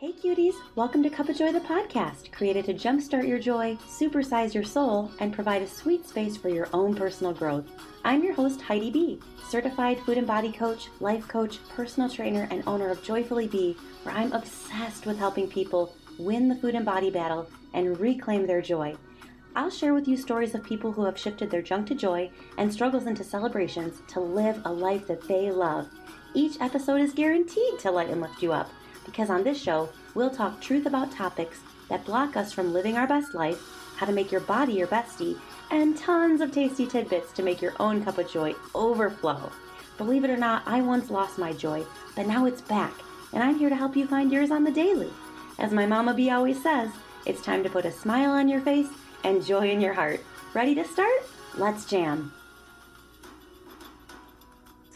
Hey cuties, welcome to Cup of Joy the podcast, created to jumpstart your joy, supersize your soul, and provide a sweet space for your own personal growth. I'm your host, Heidi B., certified food and body coach, life coach, personal trainer, and owner of Joyfully Be, where I'm obsessed with helping people win the food and body battle and reclaim their joy. I'll share with you stories of people who have shifted their junk to joy and struggles into celebrations to live a life that they love. Each episode is guaranteed to light and lift you up because on this show, we'll talk truth about topics that block us from living our best life, how to make your body your bestie, and tons of tasty tidbits to make your own cup of joy overflow. Believe it or not, I once lost my joy, but now it's back, and I'm here to help you find yours on the daily. As my Mama B always says, it's time to put a smile on your face and joy in your heart. Ready to start? Let's jam.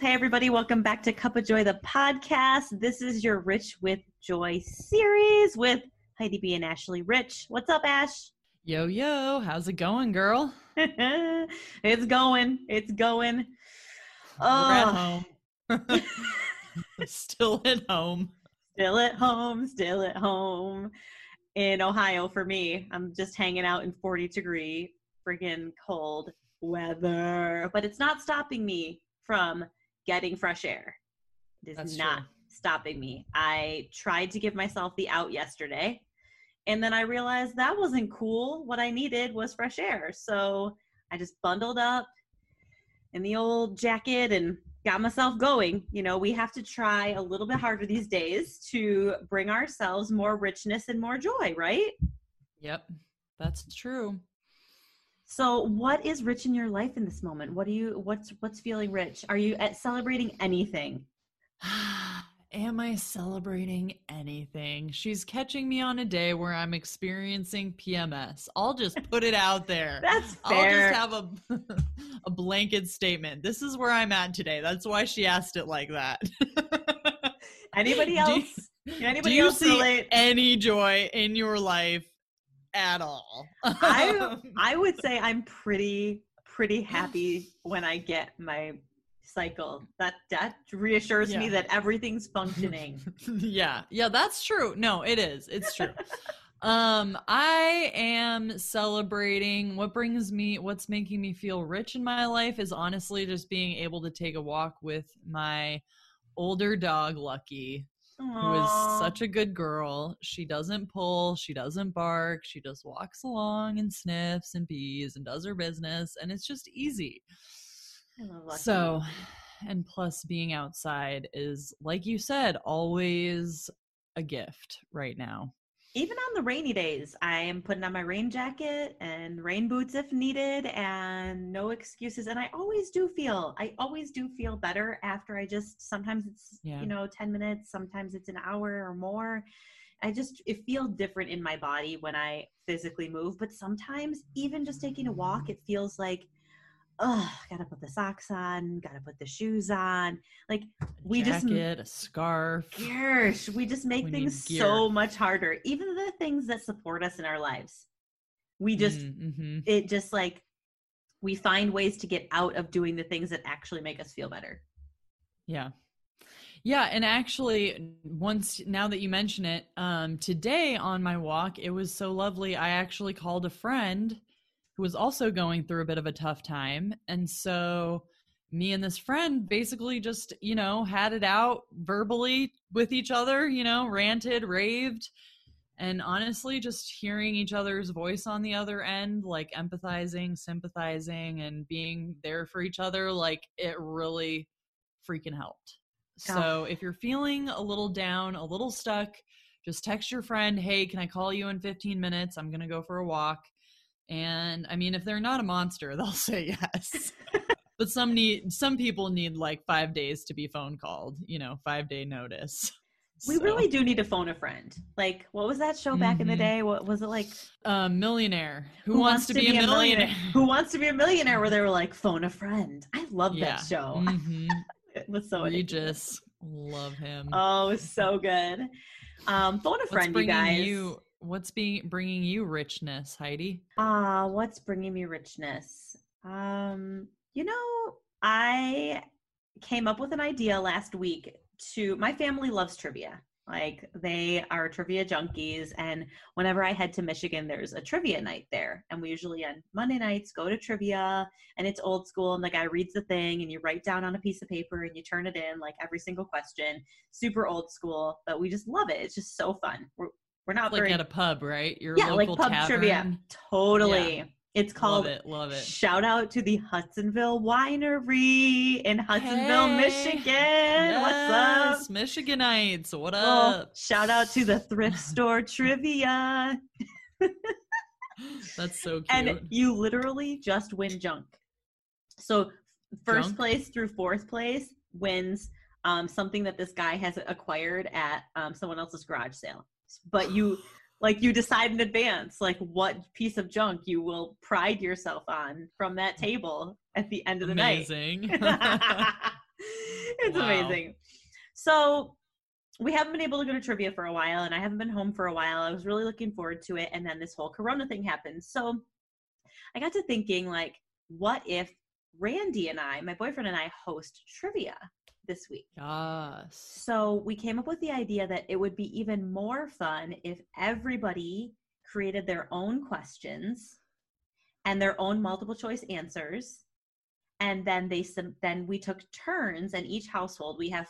Hey, everybody, welcome back to Cup of Joy, the podcast. This is your Rich with Joy series with Heidi B and Ashley Rich. What's up, Ash? Yo, yo, how's it going, girl? it's going. It's going. Oh. We're at home. still at home. Still at home. Still at home. In Ohio, for me, I'm just hanging out in 40 degree, freaking cold weather. But it's not stopping me from getting fresh air. It is That's not true. stopping me. I tried to give myself the out yesterday, and then I realized that wasn't cool. What I needed was fresh air. So I just bundled up in the old jacket and got myself going. You know, we have to try a little bit harder these days to bring ourselves more richness and more joy, right? Yep, that's true. So, what is rich in your life in this moment? What do you what's what's feeling rich? Are you at celebrating anything? Am I celebrating anything? She's catching me on a day where I'm experiencing PMS. I'll just put it out there. That's fair. I'll just have a a blanket statement. This is where I'm at today. That's why she asked it like that. anybody else? Do you, anybody do you else see relate? any joy in your life at all. I I would say I'm pretty pretty happy when I get my cycle. That that reassures yeah. me that everything's functioning. yeah. Yeah, that's true. No, it is. It's true. um I am celebrating what brings me what's making me feel rich in my life is honestly just being able to take a walk with my older dog Lucky who is such a good girl. She doesn't pull, she doesn't bark, she just walks along and sniffs and pees and does her business, and it's just easy. So, and plus, being outside is, like you said, always a gift right now even on the rainy days, I am putting on my rain jacket and rain boots if needed and no excuses. And I always do feel, I always do feel better after I just, sometimes it's, yeah. you know, 10 minutes, sometimes it's an hour or more. I just, it feels different in my body when I physically move. But sometimes even just taking a walk, it feels like oh, gotta put the socks on, gotta put the shoes on. Like we Jacket, just a scarf. Gosh, we just make we things so much harder. Even the things that support us in our lives. We just mm, mm-hmm. it just like we find ways to get out of doing the things that actually make us feel better. Yeah. Yeah, and actually once now that you mention it, um today on my walk, it was so lovely. I actually called a friend who was also going through a bit of a tough time. And so me and this friend basically just, you know, had it out verbally with each other, you know, ranted, raved. And honestly, just hearing each other's voice on the other end, like empathizing, sympathizing, and being there for each other, like it really freaking helped. So if you're feeling a little down, a little stuck, just text your friend, hey, can I call you in 15 minutes? I'm going to go for a walk and I mean, if they're not a monster, they'll say yes. but some need some people need like five days to be phone called, you know, five day notice. We so. really do need to phone a friend. Like, what was that show back mm-hmm. in the mm-hmm. day? What was it like? Uh, millionaire. Who, Who wants, wants, to, be, be a millionaire? millionaire? Who wants to be a millionaire? Where they were like, phone a friend. I love yeah. that show. Mm-hmm. it was so Regis. Love him. Oh, it was so good. Um, phone a friend, you guys. You what's being bringing you richness, Heidi? Ah, uh, what's bringing me richness? Um, you know, I came up with an idea last week to my family loves trivia. Like they are trivia junkies. And whenever I head to Michigan, there's a trivia night there. And we usually on Monday nights go to trivia and it's old school. And the guy reads the thing and you write down on a piece of paper and you turn it in like every single question. Super old school, but we just love it. It's just so fun. We're, we're not like very, at a pub, right? Your yeah, like local pub tavern. trivia. Totally. Yeah. It's called love it, love it. Shout out to the Hudsonville Winery in Hudsonville, Hey. Michigan. What's up? Michiganites. What up? shout out to the thrift store trivia. That's so cute. And you literally just win junk. So first Junk? place through fourth place wins um, something that this guy has acquired at um, someone else's garage sale. But you like you decide in advance like what piece of junk you will pride yourself on from that table at the end of the night. Amazing. it's Wow. amazing. So we haven't been able to go to trivia for a while, and I haven't been home for a while. I was really looking forward to it, and then this whole Corona thing happened. So I got to thinking, like, what if Randy and I, my boyfriend and I, host trivia this week? yes. So we came up with the idea that it would be even more fun if everybody created their own questions and their own multiple choice answers and then they then we took turns and each household we have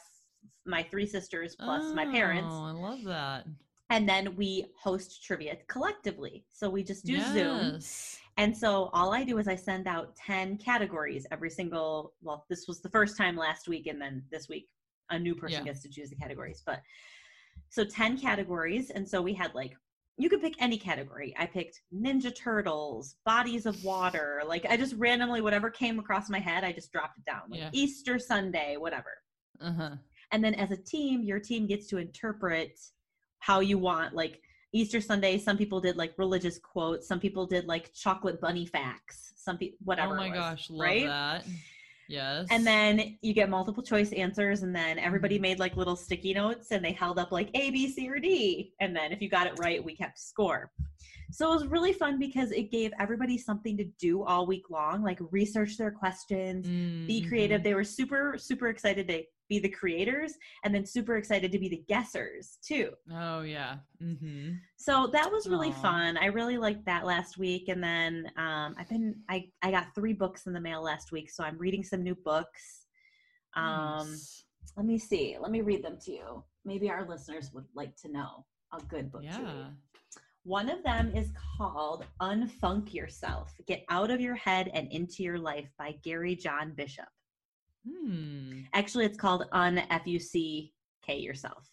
my three sisters plus my parents Oh, I love that. and then we host trivia collectively so we just do zoom Yes. And so all I do is I send out 10 categories every single, well, this was the first time last week, and then this week a new person Yeah. gets to choose the categories. But so 10 categories. And so we had like, you could pick any category. I picked Ninja Turtles, bodies of water. Like I just randomly, whatever came across my head, I just dropped it down. Like Yeah. Easter Sunday, whatever. Uh huh. And then as a team, your team gets to interpret how you want. Like Easter Sunday, some people did like religious quotes, some people did like chocolate bunny facts, some people whatever. Oh my was, gosh, love right? that. Yes. And then you get multiple choice answers, and then everybody Mhm. made like little sticky notes and they held up like A, B, C, or D. And then if you got it right, we kept score. So it was really fun because it gave everybody something to do all week long, like research their questions, be creative. Mhm. They were super, super excited to be the creators and then super excited to be the guessers too. Oh yeah. Mm-hmm. So that was really Aw. fun. I really liked that last week. And then um, I've been I, I got three books in the mail last week, so I'm reading some new books. Um let me see. Let me read them to you. Maybe our listeners would like to know a good book to yeah. read. One of them is called Unfunk Yourself. Get out of your head and into your life by Gary John Bishop. Hmm. Actually, it's called Un F U C K yourself.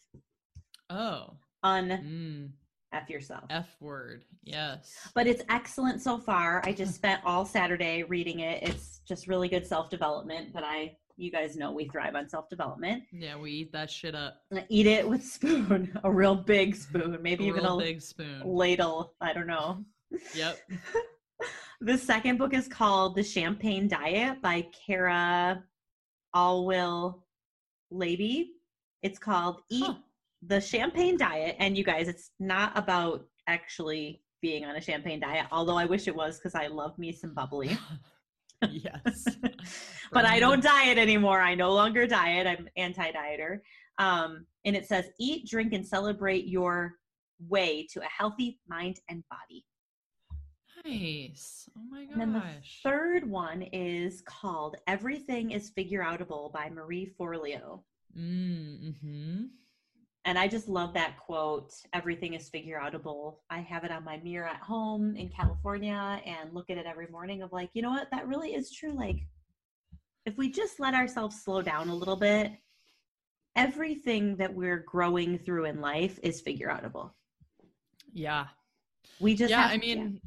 Oh. Un Mm. F yourself. F word. Yes. But it's excellent so far. I just spent all Saturday reading it. It's just really good self development. But I, you guys know, we thrive on self development. yeah, we eat that shit up. Eat it with spoon, a real big spoon, maybe A even a big spoon. ladle. I don't know. Yep. The second book is called The Champagne Diet by Cara Alwill Levy. It's called Eat Huh. the Champagne Diet. And you guys, it's not about actually being on a champagne diet, although I wish it was because I love me some bubbly. yes. but I don't diet anymore. I no longer diet. I'm anti-dieter. Um, and it says eat, drink, and celebrate your way to a healthy mind and body. Nice. Oh my And then the gosh. third one is called Everything is Figure Outable by Marie Forleo. Mm-hmm. And I just love that quote. Everything is figure outable. I have it on my mirror at home in California and look at it every morning of like, you know what? That really is true. Like, if we just let ourselves slow down a little bit, everything that we're growing through in life is figure outable. Yeah. We just yeah, have I mean,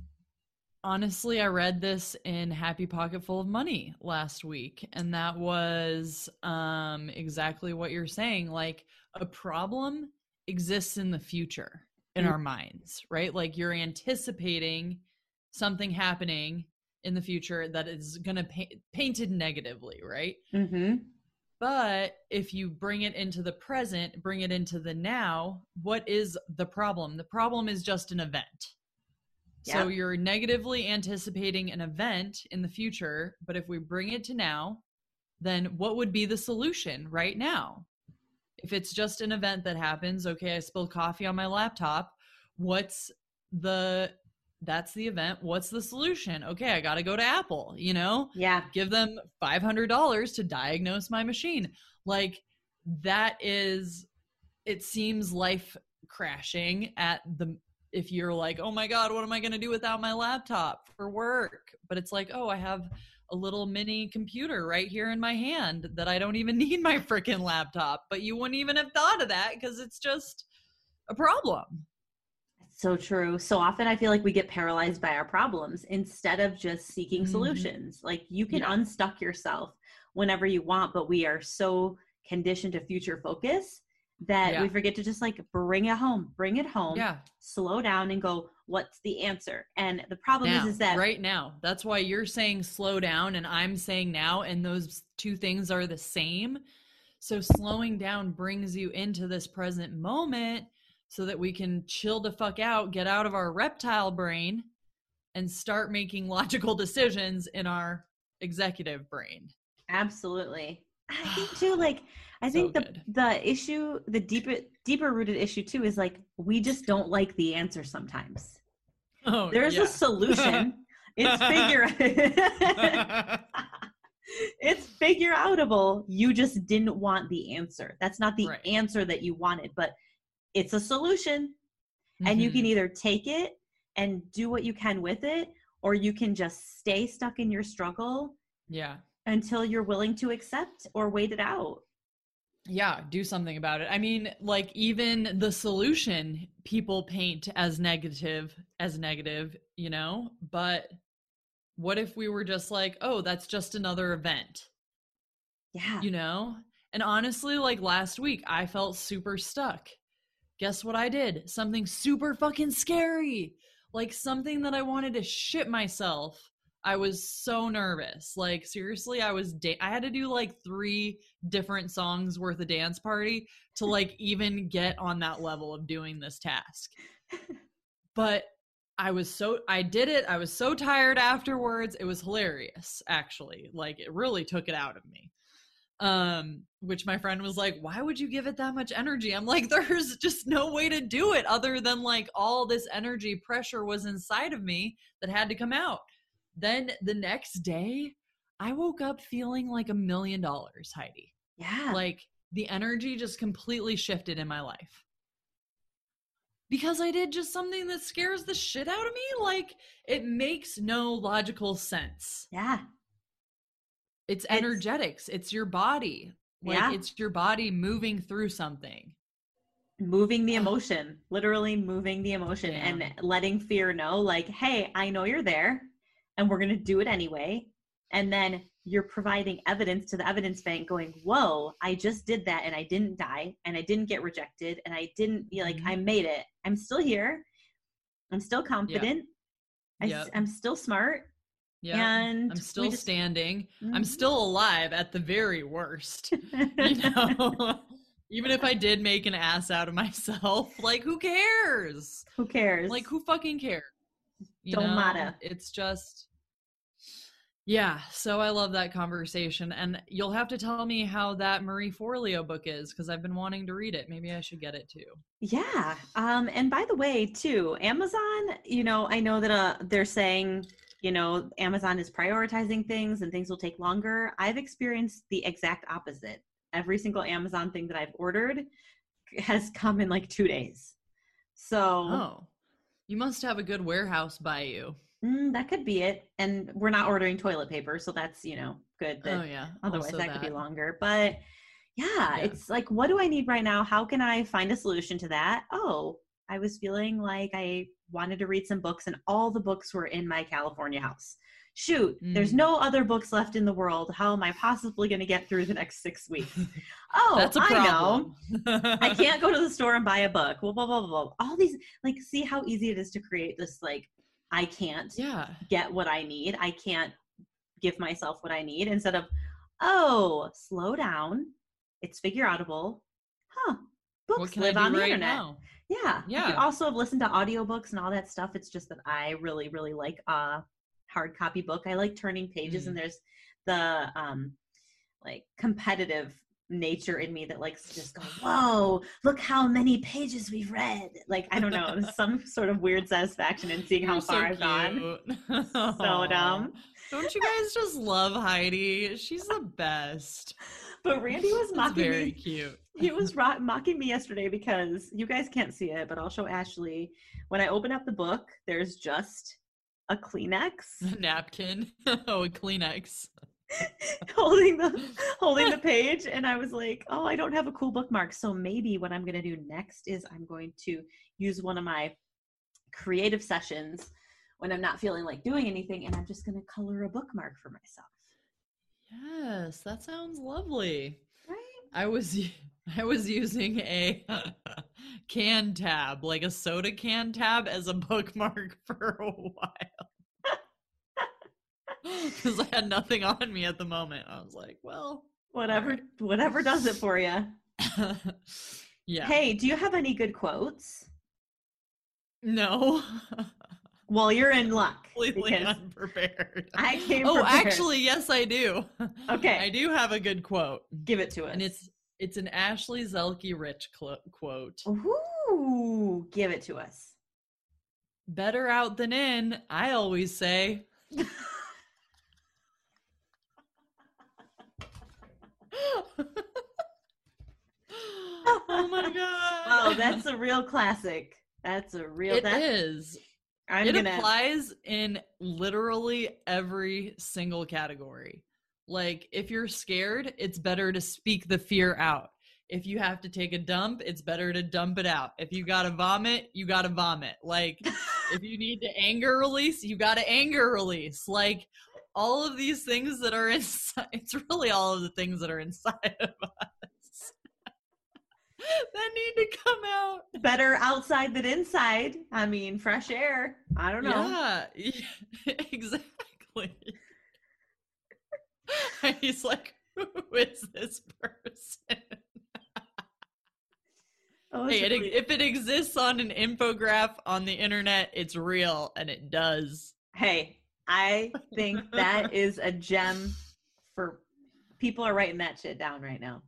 honestly, I read this in Happy Pocket Full of Money last week, and that was um, exactly what you're saying. Like, a problem exists in the future in Mm. our minds, right? Like, you're anticipating something happening in the future that is going to pa- painted negatively, right? Mhm. But if you bring it into the present, bring it into the now, what is the problem? The problem is just an event. So you're negatively anticipating an event in the future, but if we bring it to now, then what would be the solution right now? if it's just an event that happens, okay, I spilled coffee on my laptop. What's the that's the event. What's the solution? Okay, I got to go to Apple, you know? Yeah. Give them $500 to diagnose my machine. Like that is it seems life crashing at the if you're like, "Oh my god, what am I going to do without my laptop for work?" But it's like, "Oh, I have a little mini computer right here in my hand that I don't even need my freaking laptop." But you wouldn't even have thought of that because it's just a problem. So true. So often I feel like we get paralyzed by our problems instead of just seeking Mhm. solutions. Like you can Yeah. unstuck yourself whenever you want, but we are so conditioned to future focus that Yeah. we forget to just like bring it home, bring it home, Yeah. slow down and go, what's the answer? And the problem now, is, is that right now. That's why you're saying slow down and I'm saying now, and those two things are the same. So slowing down brings you into this present moment so that we can chill the fuck out, get out of our reptile brain, and start making logical decisions in our executive brain. Absolutely. I think too, like I So think the good. the issue, the deeper deeper rooted issue too is like we just don't like the answer sometimes. Oh, There's yeah. a solution. it's figure it's figure outable. You just didn't want the answer. That's not the Right. answer that you wanted, but it's a solution. And you can mm-hmm. either take it and do what you can with it, or you can just stay stuck in your struggle yeah. until you're willing to accept or wait it out. Yeah do something about it. I mean like even the solution people paint as negative as negative you know? But what if we were just like oh that's just another event. Yeah. you know? And honestly like last week i felt super stuck. Guess what i did? Something super fucking scary! Like something that i wanted to shit myself i was so nervous like seriously i was da- i had to do like three different songs worth of dance party to like even get on that level of doing this task but I was so I did it. I was so tired afterwards. It was hilarious actually. Like it really took it out of me. Um which my friend was like, "Why would you give it that much energy?" I'm like, "There's just no way to do it other than like all this energy pressure was inside of me that had to come out." Then the next day, I woke up feeling like a million dollars, Heidi. Yeah. like the energy just completely shifted in my life. Because i did just something that scares the shit out of me? Like it makes no logical sense. Yeah. it's It's- energetics. It's your body. Like Yeah. it's your body moving through something. Moving the emotion, literally moving the emotion Yeah. and letting fear know, like, hey, I know you're there and we're going to do it anyway. And then you're providing evidence to the evidence bank going, whoa, I just did that and I didn't die and I didn't get rejected and I didn't, know, like, Mhm. I made it. I'm still here. I'm still confident. I, Yep. am still smart. yeah And i'm still just- standing i'm Mhm. still alive at the very worst you know even if i did make an ass out of myself like who cares Who cares? like who fucking cares you Don't know matter. it's just yeah so i love that conversation and you'll have to tell me how that marie forleo book is because i've been wanting to read it maybe i should get it too Yeah. Um, and by the way, too, Amazon, you know, I know that uh, they're saying, you know, Amazon is prioritizing things and things will take longer. I've experienced the exact opposite. Every single Amazon thing that I've ordered has come in like two days. So oh you must have a good warehouse by you mm, that could be it. And we're not ordering toilet paper. So that's, you know, good. That, oh yeah otherwise also that, could be longer but yeah, Yeah. it's like what do i need right now how can i find a solution to that oh i was feeling like i wanted to read some books and all the books were in my california house shoot there's Mm. no other books left in the world how am i possibly going to get through the next six weeks oh that's a i problem know i can't go to the store and buy a book blah, blah blah blah blah all these like see how easy it is to create this like i can't yeah get what I need. I can't give myself what I need instead of, oh, slow down. It's figure outable. Huh. Books live on the right internet. now Yeah. Yeah. can also have listened to audiobooks and all that stuff. It's just that I really, really like a hard copy book. I like turning pages Mm. and there's the um like competitive nature in me that likes to just go, whoa, look how many pages we've read. Like, I don't know, some sort of weird satisfaction in seeing how You're far so I've gone. So dumb. Don't you guys just love Heidi? She's the best. But Randy was mocking very me. cute. He was mocking me yesterday because you guys can't see it, but I'll show Ashley. When I open up the book, there's just a Kleenex a napkin. oh, a Kleenex. holding the holding the page and i was like oh i don't have a cool bookmark so maybe what i'm going to do next is i'm going to use one of my creative sessions when i'm not feeling like doing anything and i'm just going to color a bookmark for myself Yes, that sounds lovely. right I was I was using a can tab, like a soda can tab, as a bookmark for a while. Because I had nothing on me at the moment. I was like, well, whatever whatever does it for you yeah. hey do you have any good quotes No. well you're in luck Completely unprepared. i came oh, prepared. actually, yes, I do. Okay. I do have a good quote. give it to us And it's it's an Ashley Zelke Rich cl- quote. Ooh, give it to us Better out than in, I always say. Oh my god. oh that's a real classic that's a real It is. i'm it gonna applies in literally every single category. Like if you're scared, it's better to speak the fear out. If you have to take a dump, it's better to dump it out. If you got to vomit, you got to vomit. Like if you need to anger release, you got to anger release. Like all of these things that are inside, it's really all of the things that are inside of us that need to come out. better outside than inside. I mean, fresh air. I don't know. Yeah, yeah, exactly. He's like, who is this person? Oh, Hey, it, if it exists on an infograph on the internet, it's real, and it does. hey, I think that is a gem for people are writing that shit down right now.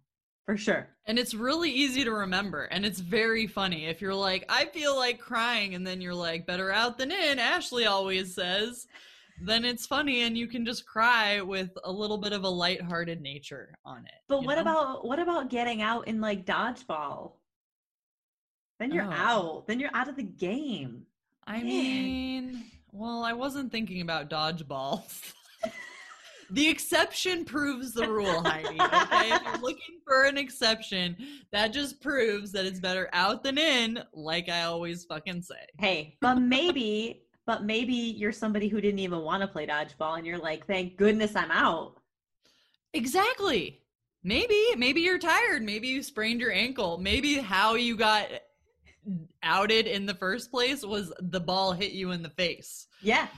For sure. And it's really easy to remember, and it's very funny. If you're like, I feel like crying, and then you're like, better out than in, Ashley always says, then it's funny, and you can just cry with a little bit of a lighthearted nature on it. But what know? about what about getting out in like dodgeball? Then you're Oh. out. Then you're out of the game. I Man. mean, well, I wasn't thinking about dodgeball. the exception proves the rule, Heidi. Okay, if you're looking for an exception, that just proves that it's better out than in, like I always fucking say. Hey, but maybe, but maybe you're somebody who didn't even want to play dodgeball and you're like, thank goodness I'm out. Exactly. Maybe, maybe you're tired. Maybe you sprained your ankle. Maybe how you got outed in the first place was the ball hit you in the face. Yeah.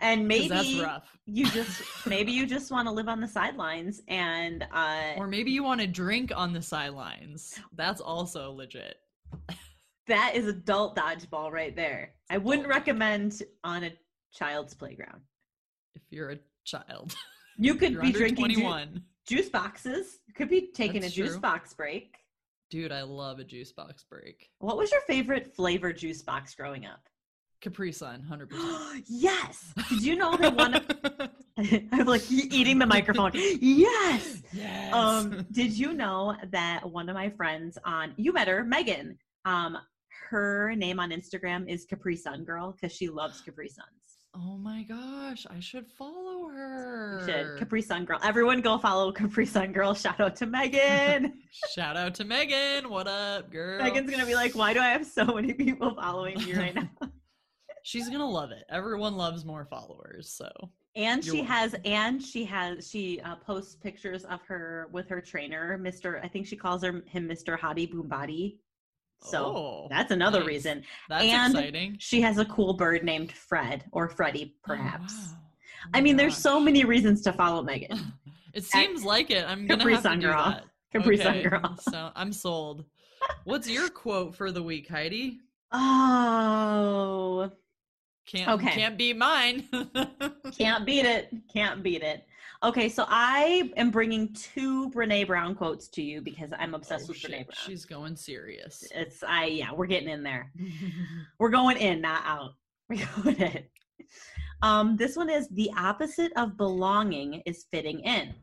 And maybe that's rough. you just maybe you just want to live on the sidelines and uh Or maybe you want to drink on the sidelines. That's also legit. that is adult dodgeball right there. I wouldn't recommend on a child's playground. If you're a child, You could be drinking ju- 21. juice boxes. You could be taking That's a juice true. box break. Dude, I love a juice box break. What was your favorite flavor juice box growing up? Capri Sun, 100%. yes. Did you know that one I'm like eating the microphone. Yes. yes. Um, did you know that one of my friends on you met her, Megan. Um, her name on Instagram is Capri Sun Girl because she loves Capri Suns. Oh my gosh, I should follow You her. should Capri Sun Girl. Everyone go follow Capri Sun Girl. Shout out to Megan. Shout out to Megan. What up, girl? Megan's gonna be like, why do I have so many people following me right now? She's gonna love it. Everyone loves more followers, so And she has, and she has, she uh, posts pictures of her with her trainer, Mr. I think she calls her him Mr. Hottie Boom Body. So Oh, that's another nice. reason. That's and exciting. She has a cool bird named Fred or Freddie, Oh, perhaps. wow. Oh I my mean, there's so many reasons to follow Megan. It seems like it. I'm gonna Capri have Sun to do girl. that. Capri Sun girl. So I'm sold. What's your quote for the week, Heidi? Oh, Can't Okay. can't beat mine. can't beat it. Can't beat it. Okay, so I am bringing two Brene Brown quotes to you because I'm obsessed Oh, with shit, Brene Brown. She's going serious. It's I yeah, we're getting in there. We're going in, not out. We're going in. Um, this one is the opposite of belonging is fitting in.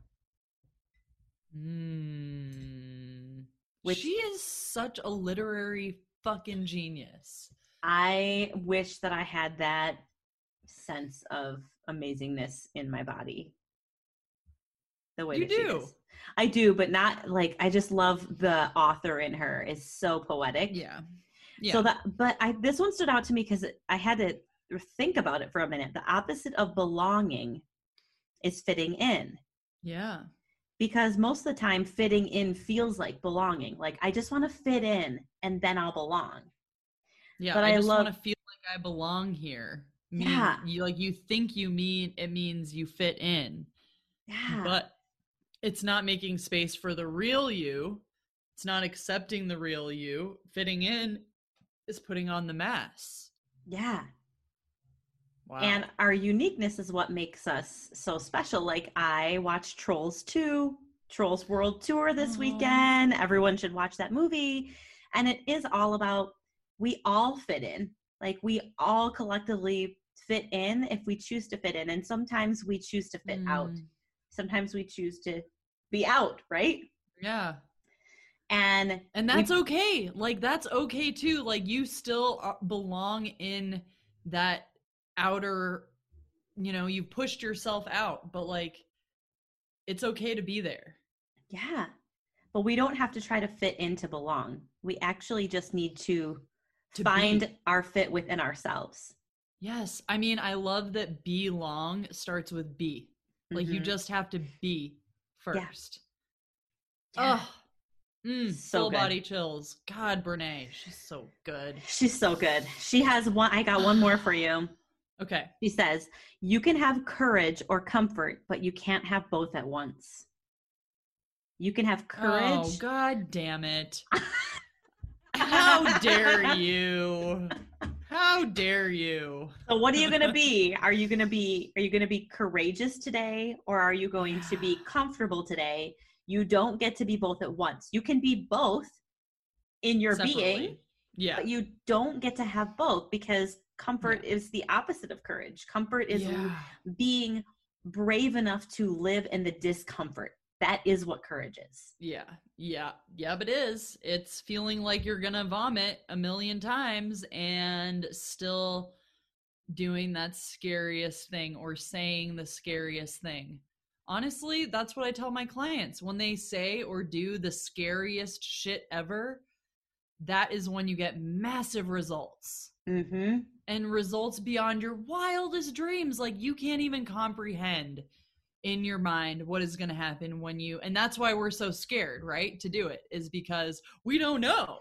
Mm. Which- she is such a literary fucking genius. I wish that I had that sense of amazingness in my body. The way You do. I do, but not like I just love the author in her is so poetic. Yeah. Yeah. So that, but I this one stood out to me because I had to think about it for a minute. The opposite of belonging is fitting in, yeah. because most of the time, fitting in feels like belonging. Like I just want to fit in, and then I'll belong. Yeah. But I, I just want to feel like I belong here. Mean- Yeah. You like you think you mean it means you fit in, Yeah, but it's not making space for the real you. It's not accepting the real you. Fitting in is putting on the mask. yeah. Wow. And our uniqueness is what makes us so special. Like I watched Trolls 2, Trolls World Tour this Aw. weekend. Everyone should watch that movie. And it is all about we all fit in. Like we all collectively fit in if we choose to fit in. And sometimes we choose to fit out. Mm, Sometimes we choose to be out, right? Yeah. And And we- that's okay. Like that's okay too. Like you still are- belong in that outer, you know, you've pushed yourself out, but like it's okay to be there. yeah. But we don't have to try to fit in to belong. We actually just need to, To find be. our fit within ourselves. Yes. I mean, I love that belong starts with be. Like you Mhm. just have to be. First. Yeah. Oh, mm, So full good. body chills. God, Brene, she's so good. She's so good. She has one. I got one more for you. Okay. She says, You can have courage or comfort, but you can't have both at once. You can have courage. Oh. God damn it. How dare you? How dare you? So what are you going to be? Are you going to be are you going to be courageous today or are you going to be comfortable today? You don't get to be both at once. You can be both in your being, Yeah. but you don't get to have both because comfort is the opposite of courage. Comfort is yeah. being brave enough to live in the discomfort. That is what courage is. Yeah. Yeah. Yeah, but it is. It's feeling like you're going to vomit a million times and still doing that scariest thing or saying the scariest thing. Honestly, that's what I tell my clients. When they say or do the scariest shit ever, that is when you get massive results. Mm-hmm. and results beyond your wildest dreams. Like you can't even comprehend in your mind what is going to happen when you, and that's why we're so scared, right? To do it is because we don't know.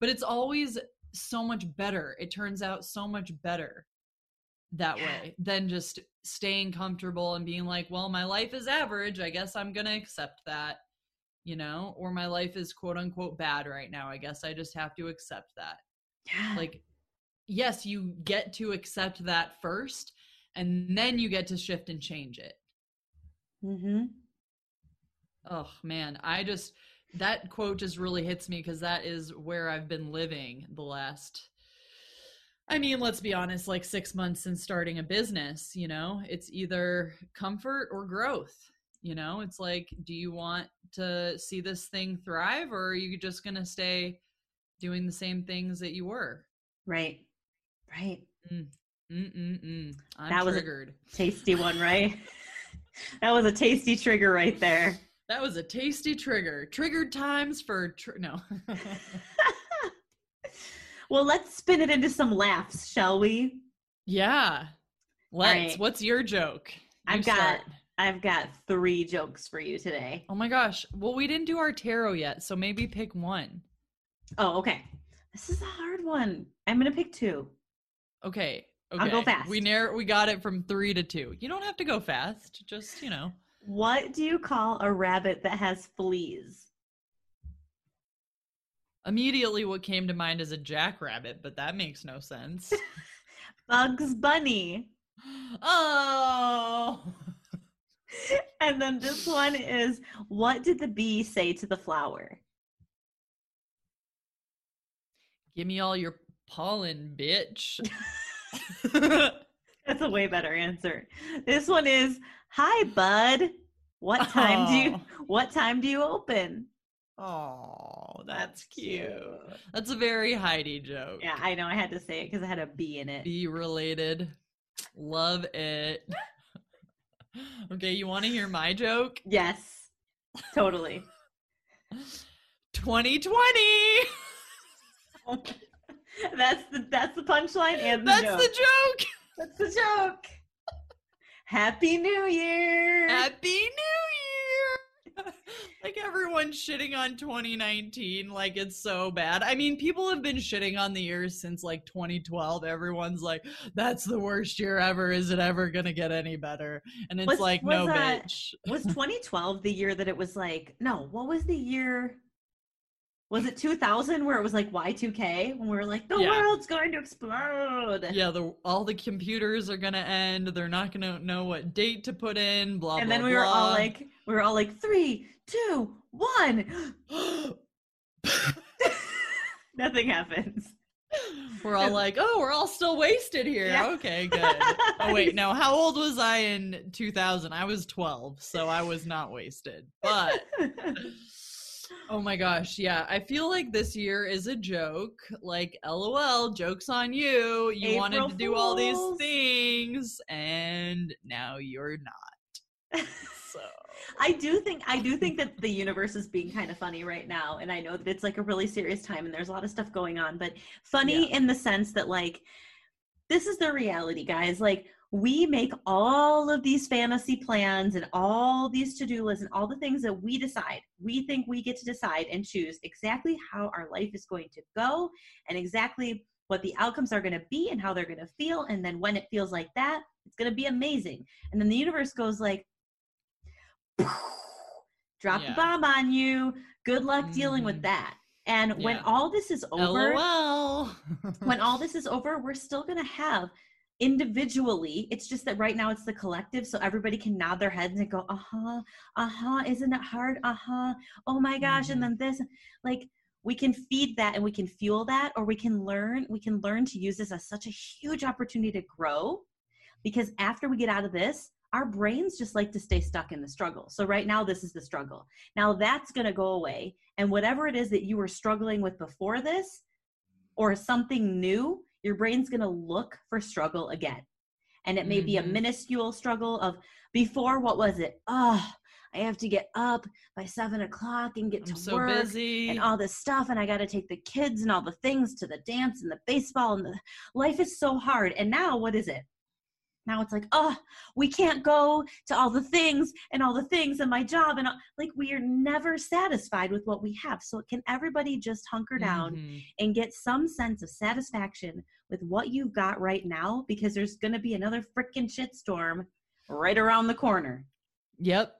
But it's always so much better. It turns out so much better that Yeah. way than just staying comfortable and being like, well, my life is average. I guess I'm going to accept that, you know, or my life is quote unquote bad right now. I guess I just have to accept that Yeah. like yes you get to accept that first and then you get to shift and change it mm-hmm. oh man i just that quote just really hits me because that is where i've been living the last i mean let's be honest like six months since starting a business you know it's either comfort or growth you know it's like do you want to see this thing thrive or are you just going to stay doing the same things that you were Right. Right. Mm-mm-mm. I'm That was a- triggered. Tasty one, right? that was a tasty trigger right there. That was a tasty trigger. Triggered times for tr- no. well, let's spin it into some laughs, shall we? yeah. Let's. right. What's your joke? You I've got. I've got three jokes for you today. Oh my gosh. Well, we didn't do our tarot yet, so maybe pick one. Oh, okay. This is a hard one. I'm gonna pick two. Okay. Okay. I'll go fast. We narrow. We got it from three to two. You don't have to go fast. Just you know. What do you call a rabbit that has fleas? Immediately, what came to mind is a jackrabbit, but that makes no sense. Bugs Bunny. oh. and then this one is what did the bee say to the flower? Give me all your pollen, bitch. That's a way better answer. This one is Hi bud. What time do you oh. what time do you open? Oh, that's cute. That's a very Heidi joke. Yeah, I know. I had to say it because it had a B in it. B related. Love it. okay, you want to hear my joke? Yes, totally. 2020. that's the that's the punchline and the That's joke. the joke. That's the joke. Happy New Year. Happy New Year. like everyone's shitting on 2019 like it's so bad. I mean, people have been shitting on the year since like 2012. Everyone's like, that's the worst year ever. Is it ever going to get any better? And it's Was- like, was no, that- bitch. was 2012 the year that it was like no what was the year was it 2000 where it was like y2k when we were like the Yeah. world's going to explode Yeah, the all the computers are gonna end. They're not gonna know what date to put in. Blah and blah. And then we were all like we were all like three two one nothing happens we're all like, oh, we're all still wasted here. Yeah. Okay, good. Oh wait, no. How old was I in 2000? I was 12, so I was not wasted. But oh my gosh, yeah. I feel like this year is a joke. Like, lol, jokes on you. You wanted April to do all these things, and now you're not. So I do think I do think that the universe is being kind of funny right now, and I know that it's like a really serious time, and there's a lot of stuff going on. But funny in the sense that like this is the reality, guys. Like we make all of these fantasy plans and all these to-do lists and all the things that we decide. We think we get to decide and choose exactly how our life is going to go and exactly what the outcomes are going to be and how they're going to feel. And then when it feels like that, it's going to be amazing. And then the universe goes like drop Yeah. the bomb on you. Good luck dealing with Mhm. that. And when all this is over, when all this is over, we're still going to have individually. It's just that right now it's the collective. So everybody can nod their heads and go, uh huh, uh huh, isn't it hard? Uh huh, oh my gosh. Mhm. And then this, like, we can feed that and we can fuel that, or we can learn, we can learn to use this as such a huge opportunity to grow. Because after we get out of this, our brains just like to stay stuck in the struggle. So right now, this is the struggle. Now that's going to go away. And whatever it is that you were struggling with before this, or something new, your brain's going to look for struggle again. And it may be a Mhm. minuscule struggle of before, what was it? Oh, I have to get up by seven o'clock and get I'm to so work busy. and all this stuff. And I got to take the kids and all the things to the dance and the baseball and the life is so hard. And now, what is it? Now it's like, oh, we can't go to all the things and all the things and my job. And like, we are never satisfied with what we have. So, can everybody just hunker down Mhm. and get some sense of satisfaction with what you've got right now because there's going to be another freaking shitstorm right around the corner. Yep.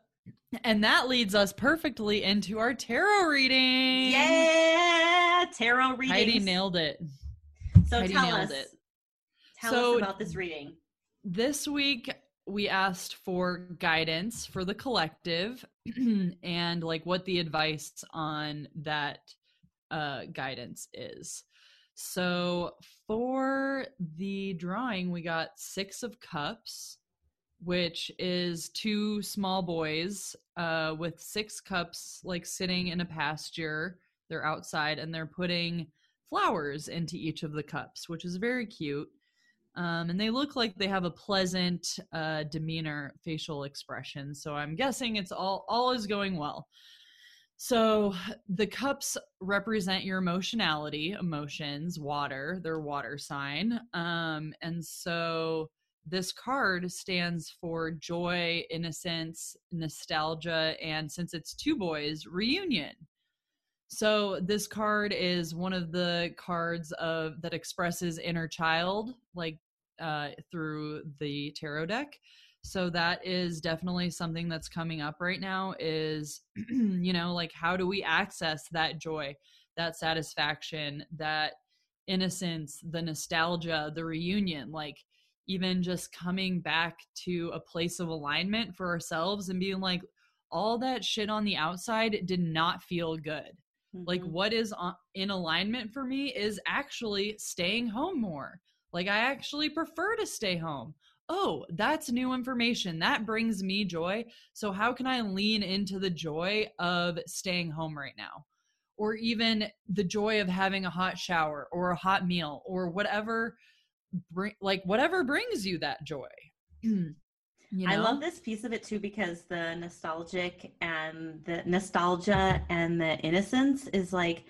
And that leads us perfectly into our tarot reading. Yeah, tarot reading. Heidi nailed it. So Heidi tell us, it. tell So- us about this reading. This week we asked for guidance for the collective and like what the advice on that uh guidance is. So for the drawing we got 6 of cups which is two small boys uh with six cups like sitting in a pasture. They're outside and they're putting flowers into each of the cups, which is very cute. Um, and they look like they have a pleasant uh, demeanor, facial expression. So I'm guessing it's all all is going well. So the cups represent your emotionality, emotions, water, their water sign. Um, and so this card stands for joy, innocence, nostalgia, and since it's two boys, reunion. So this card is one of the cards of that expresses inner child, like uh, through the tarot deck. So that is definitely something that's coming up right now. Is you know like how do we access that joy, that satisfaction, that innocence, the nostalgia, the reunion? Like even just coming back to a place of alignment for ourselves and being like, all that shit on the outside did not feel good. Mm-hmm. Like, what is in alignment for me is actually staying home more. Like, I actually prefer to stay home. Oh, that's new information. That brings me joy. So, how can I lean into the joy of staying home right now? Or even the joy of having a hot shower or a hot meal or whatever, bring, like, whatever brings you that joy. You know? I love this piece of it too because the nostalgic and the nostalgia and the innocence is like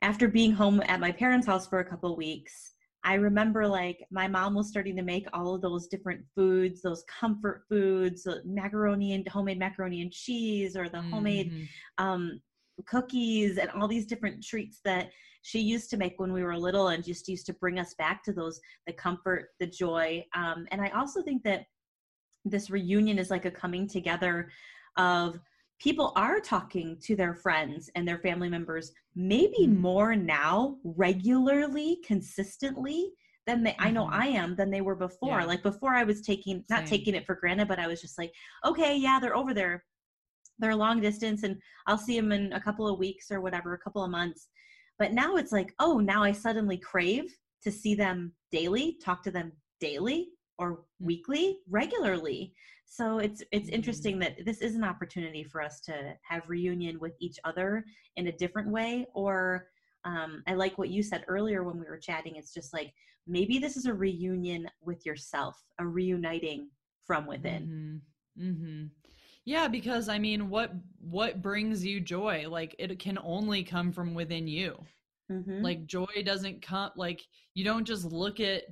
after being home at my parents' house for a couple weeks, I remember like my mom was starting to make all of those different foods, those comfort foods, the macaroni and homemade macaroni and cheese, or the mm-hmm. homemade um, cookies, and all these different treats that she used to make when we were little, and just used to bring us back to those the comfort, the joy. Um, and I also think that this reunion is like a coming together of people are talking to their friends and their family members maybe mm-hmm. more now regularly consistently than they mm-hmm. i know mm-hmm. i am than they were before yeah. like before i was taking not Same. taking it for granted but i was just like okay yeah they're over there they're long distance and i'll see them in a couple of weeks or whatever a couple of months but now it's like oh now i suddenly crave to see them daily talk to them daily or mm. weekly regularly so it's it's mm. interesting that this is an opportunity for us to have reunion with each other in a different way or um, i like what you said earlier when we were chatting it's just like maybe this is a reunion with yourself a reuniting from within mm-hmm. Mm-hmm. yeah because i mean what what brings you joy like it can only come from within you mm-hmm. like joy doesn't come like you don't just look at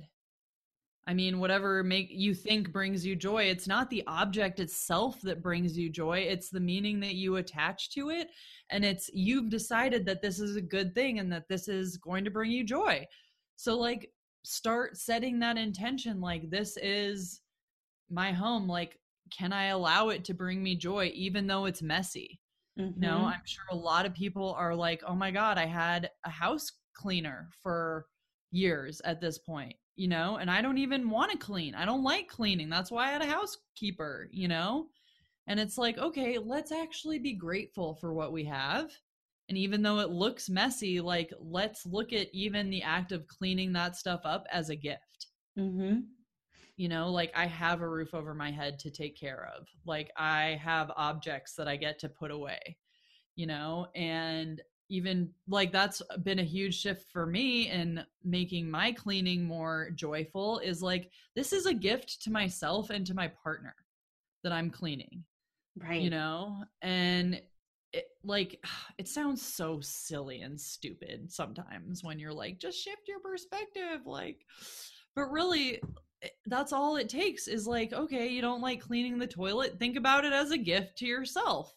I mean, whatever make you think brings you joy, it's not the object itself that brings you joy. It's the meaning that you attach to it. And it's you've decided that this is a good thing and that this is going to bring you joy. So like start setting that intention like this is my home. Like, can I allow it to bring me joy even though it's messy? Mm-hmm. No, I'm sure a lot of people are like, oh my God, I had a house cleaner for years at this point you know, and I don't even want to clean. I don't like cleaning. That's why I had a housekeeper, you know? And it's like, okay, let's actually be grateful for what we have. And even though it looks messy, like let's look at even the act of cleaning that stuff up as a gift. Mm-hmm. You know, like I have a roof over my head to take care of. Like I have objects that I get to put away, you know, and even like that's been a huge shift for me in making my cleaning more joyful is like this is a gift to myself and to my partner that I'm cleaning. Right. You know, and it, like it sounds so silly and stupid sometimes when you're like just shift your perspective like but really eh, that's all it takes is like okay you don't like cleaning the toilet think about it as a gift to yourself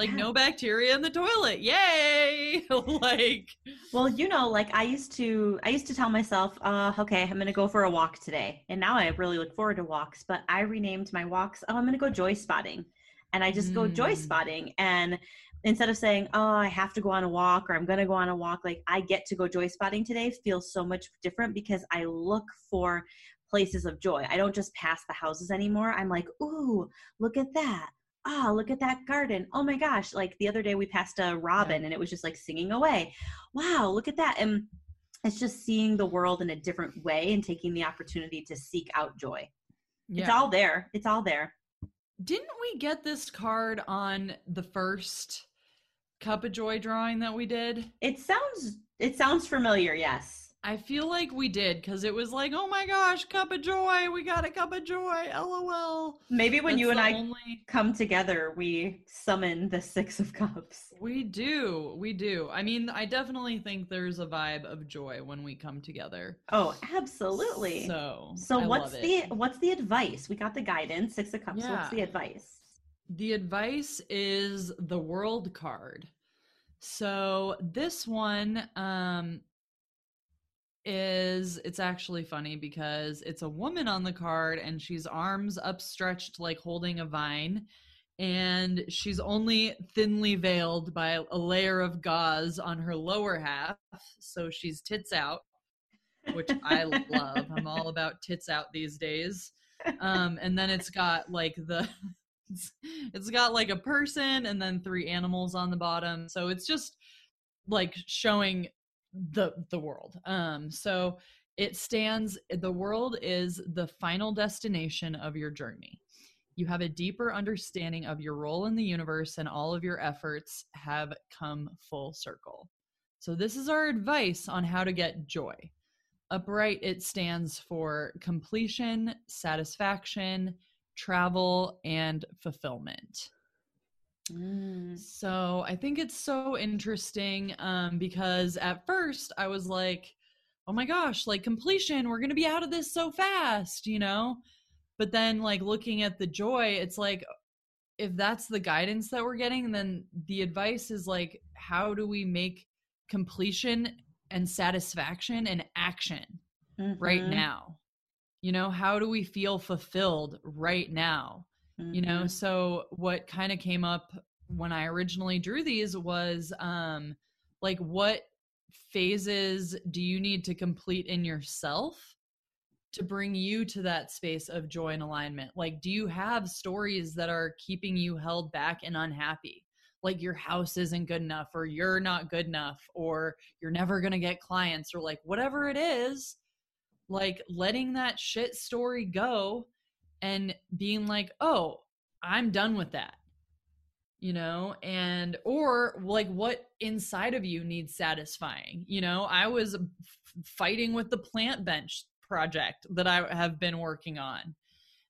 like yeah. no bacteria in the toilet yay like well you know like i used to i used to tell myself uh okay i'm gonna go for a walk today and now i really look forward to walks but i renamed my walks oh i'm gonna go joy spotting and i just mm. go joy mm. spotting and instead of saying oh i have to go on a walk or i'm gonna go on a walk like i get to go joy spotting today feels so much different because i look for places of joy i don't just pass the houses anymore i'm like ooh look at that oh, look at that garden. Oh my gosh. Like the other day we passed a robin yeah. and it was just like singing away. Wow, look at that. And it's just seeing the world in a different way and taking the opportunity to seek out joy. Yeah. It's all there. It's all there. Didn't we get this card on the first Cup of Joy drawing that we did? It sounds it sounds familiar, yes. I feel like we did because it was like, oh my gosh, cup of joy. We got a cup of joy. LOL. Maybe when That's you and I only... come together, we summon the Six of Cups. We do. We do. I mean, I definitely think there's a vibe of joy when we come together. Oh, absolutely. So, so I what's the what's the advice? We got the guidance, Six of Cups. Yeah. What's the advice? The advice is the World card. So this one, um, is it's actually funny because it's a woman on the card and she's arms upstretched like holding a vine and she's only thinly veiled by a layer of gauze on her lower half so she's tits out which I love. I'm all about tits out these days. Um, and then it's got like the it's got like a person and then three animals on the bottom. So it's just like showing the the world. Um, so it stands the world is the final destination of your journey. You have a deeper understanding of your role in the universe and all of your efforts have come full circle. So this is our advice on how to get joy. Upright it stands for completion, satisfaction, travel, and fulfillment. Mm. So I think it's so interesting um, because at first I was like, oh my gosh, like completion, we're going to be out of this so fast, you know? But then, like, looking at the joy, it's like, if that's the guidance that we're getting, then the advice is like, how do we make completion and satisfaction and action mm-hmm. right now? you know how do we feel fulfilled right now mm-hmm. you know mm-hmm. so what kind of came up when i originally drew these was um like what phases do you need to complete in yourself to bring you to that space of joy and alignment like do you have stories that are keeping you held back and unhappy like your house isn't good enough or you're not good enough or you're never going to get clients or like whatever it is like letting that shit story go and being like, oh, I'm done with that. You know, and or like what inside of you needs satisfying. You know, I was fighting with the plant bench project that I have been working on.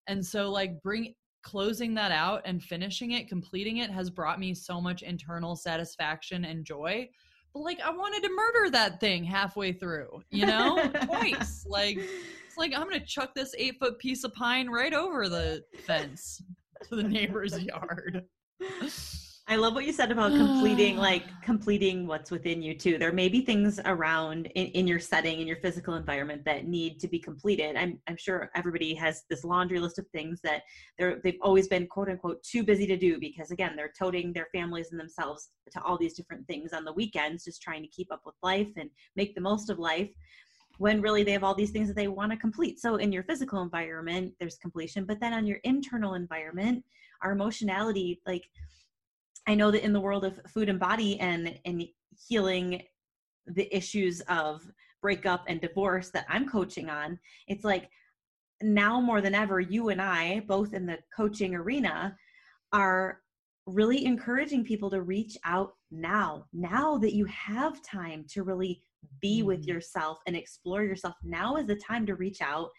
And so, like, bring closing that out and finishing it, completing it has brought me so much internal satisfaction and joy but like I wanted to murder that thing halfway through, you know, twice. Like it's like I'm gonna chuck this eight foot piece of pine right over the fence to the neighbor's yard. I love what you said about completing, like completing what's within you too. There may be things around in, in your setting, in your physical environment that need to be completed. I'm, I'm sure everybody has this laundry list of things that they're, they've always been quote unquote too busy to do because again, they're toting their families and themselves to all these different things on the weekends, just trying to keep up with life and make the most of life when really they have all these things that they want to complete. So in your physical environment, there's completion, but then on your internal environment, our emotionality, like I know that in the world of food and body and and healing the issues of breakup and divorce that I'm coaching on, it's like now more than ever, you and I, both in the coaching arena, are really encouraging people to reach out now. Now that you have time to really be mm. with yourself and explore yourself, now is the time to reach out,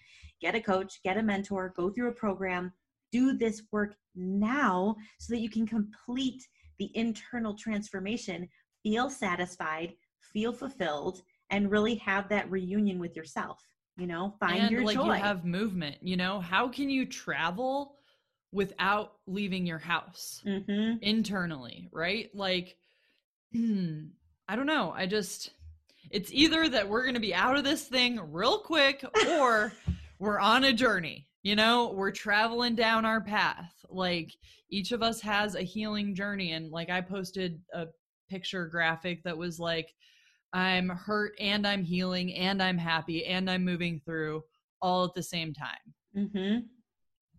get a coach, get a mentor, go through a program, do this work now so that you can complete the internal transformation, feel satisfied, feel fulfilled, and really have that reunion with yourself. You know, find and, your like joy. You have movement. You know, how can you travel without leaving your house mm-hmm. internally? Right? Like, hmm, I don't know. I just it's either that we're going to be out of this thing real quick or we're on a journey you know we're traveling down our path. Like each of us has a healing journey and like i posted a picture graphic that was like i'm hurt and i'm healing and i'm happy and i'm moving through all at the same time. Mm-hmm.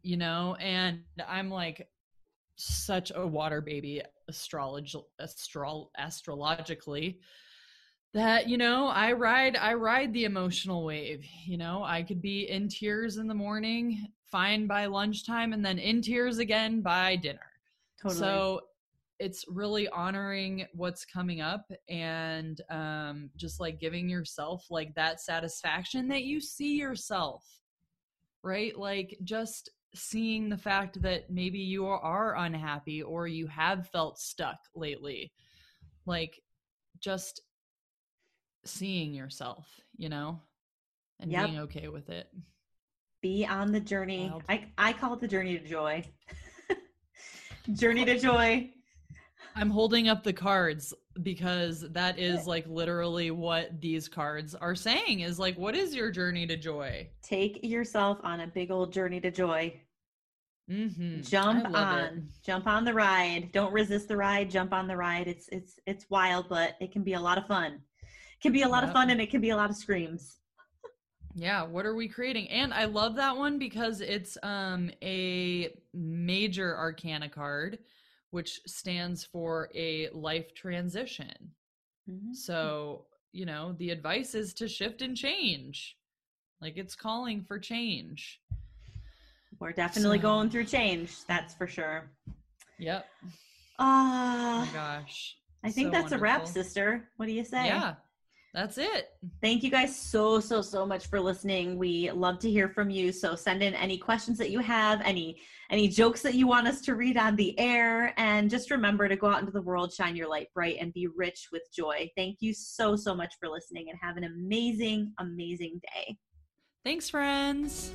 you know and i'm like such a water baby astrolog- astro- astrologically that you know i ride i ride the emotional wave you know? I could be in tears in the morning fine by lunchtime and then in tears again by dinner. Totally. so it's really honoring what's coming up and um, just like giving yourself like that satisfaction that you see yourself right? Like just seeing the fact that maybe you are unhappy or you have felt stuck lately. Like just seeing yourself, you know, and yep. being okay with it. Be on the journey. Wild. I, I call it the journey to joy. journey to joy. I'm holding up the cards because that is like literally what these cards are saying is like, what is your journey to joy? Take yourself on a big old journey to joy. Mm-hmm. Jump on, it. jump on the ride. Don't resist the ride. Jump on the ride. It's it's it's wild, but it can be a lot of fun can be a lot of fun and it can be a lot of screams. Yeah, what are we creating? And I love that one because it's um a major arcana card which stands for a life transition. Mm-hmm. So, you know, the advice is to shift and change. Like it's calling for change. We're definitely so, going through change, that's for sure. Yep. Ah. Uh, oh gosh. I think so that's wonderful. a wrap, sister. What do you say? Yeah. That's it. Thank you guys so, so, so much for listening. We love to hear from you. So send in any questions that you have, any any jokes that you want us to read on the air. And just remember to go out into the world, shine your light bright, and be rich with joy. Thank you so, so much for listening and have an amazing, amazing day. Thanks, friends.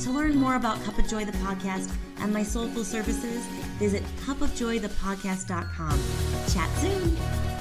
To learn more about Cup of Joy the podcast and my soulful services, visit cupofjoythepodcast.com. Chat soon.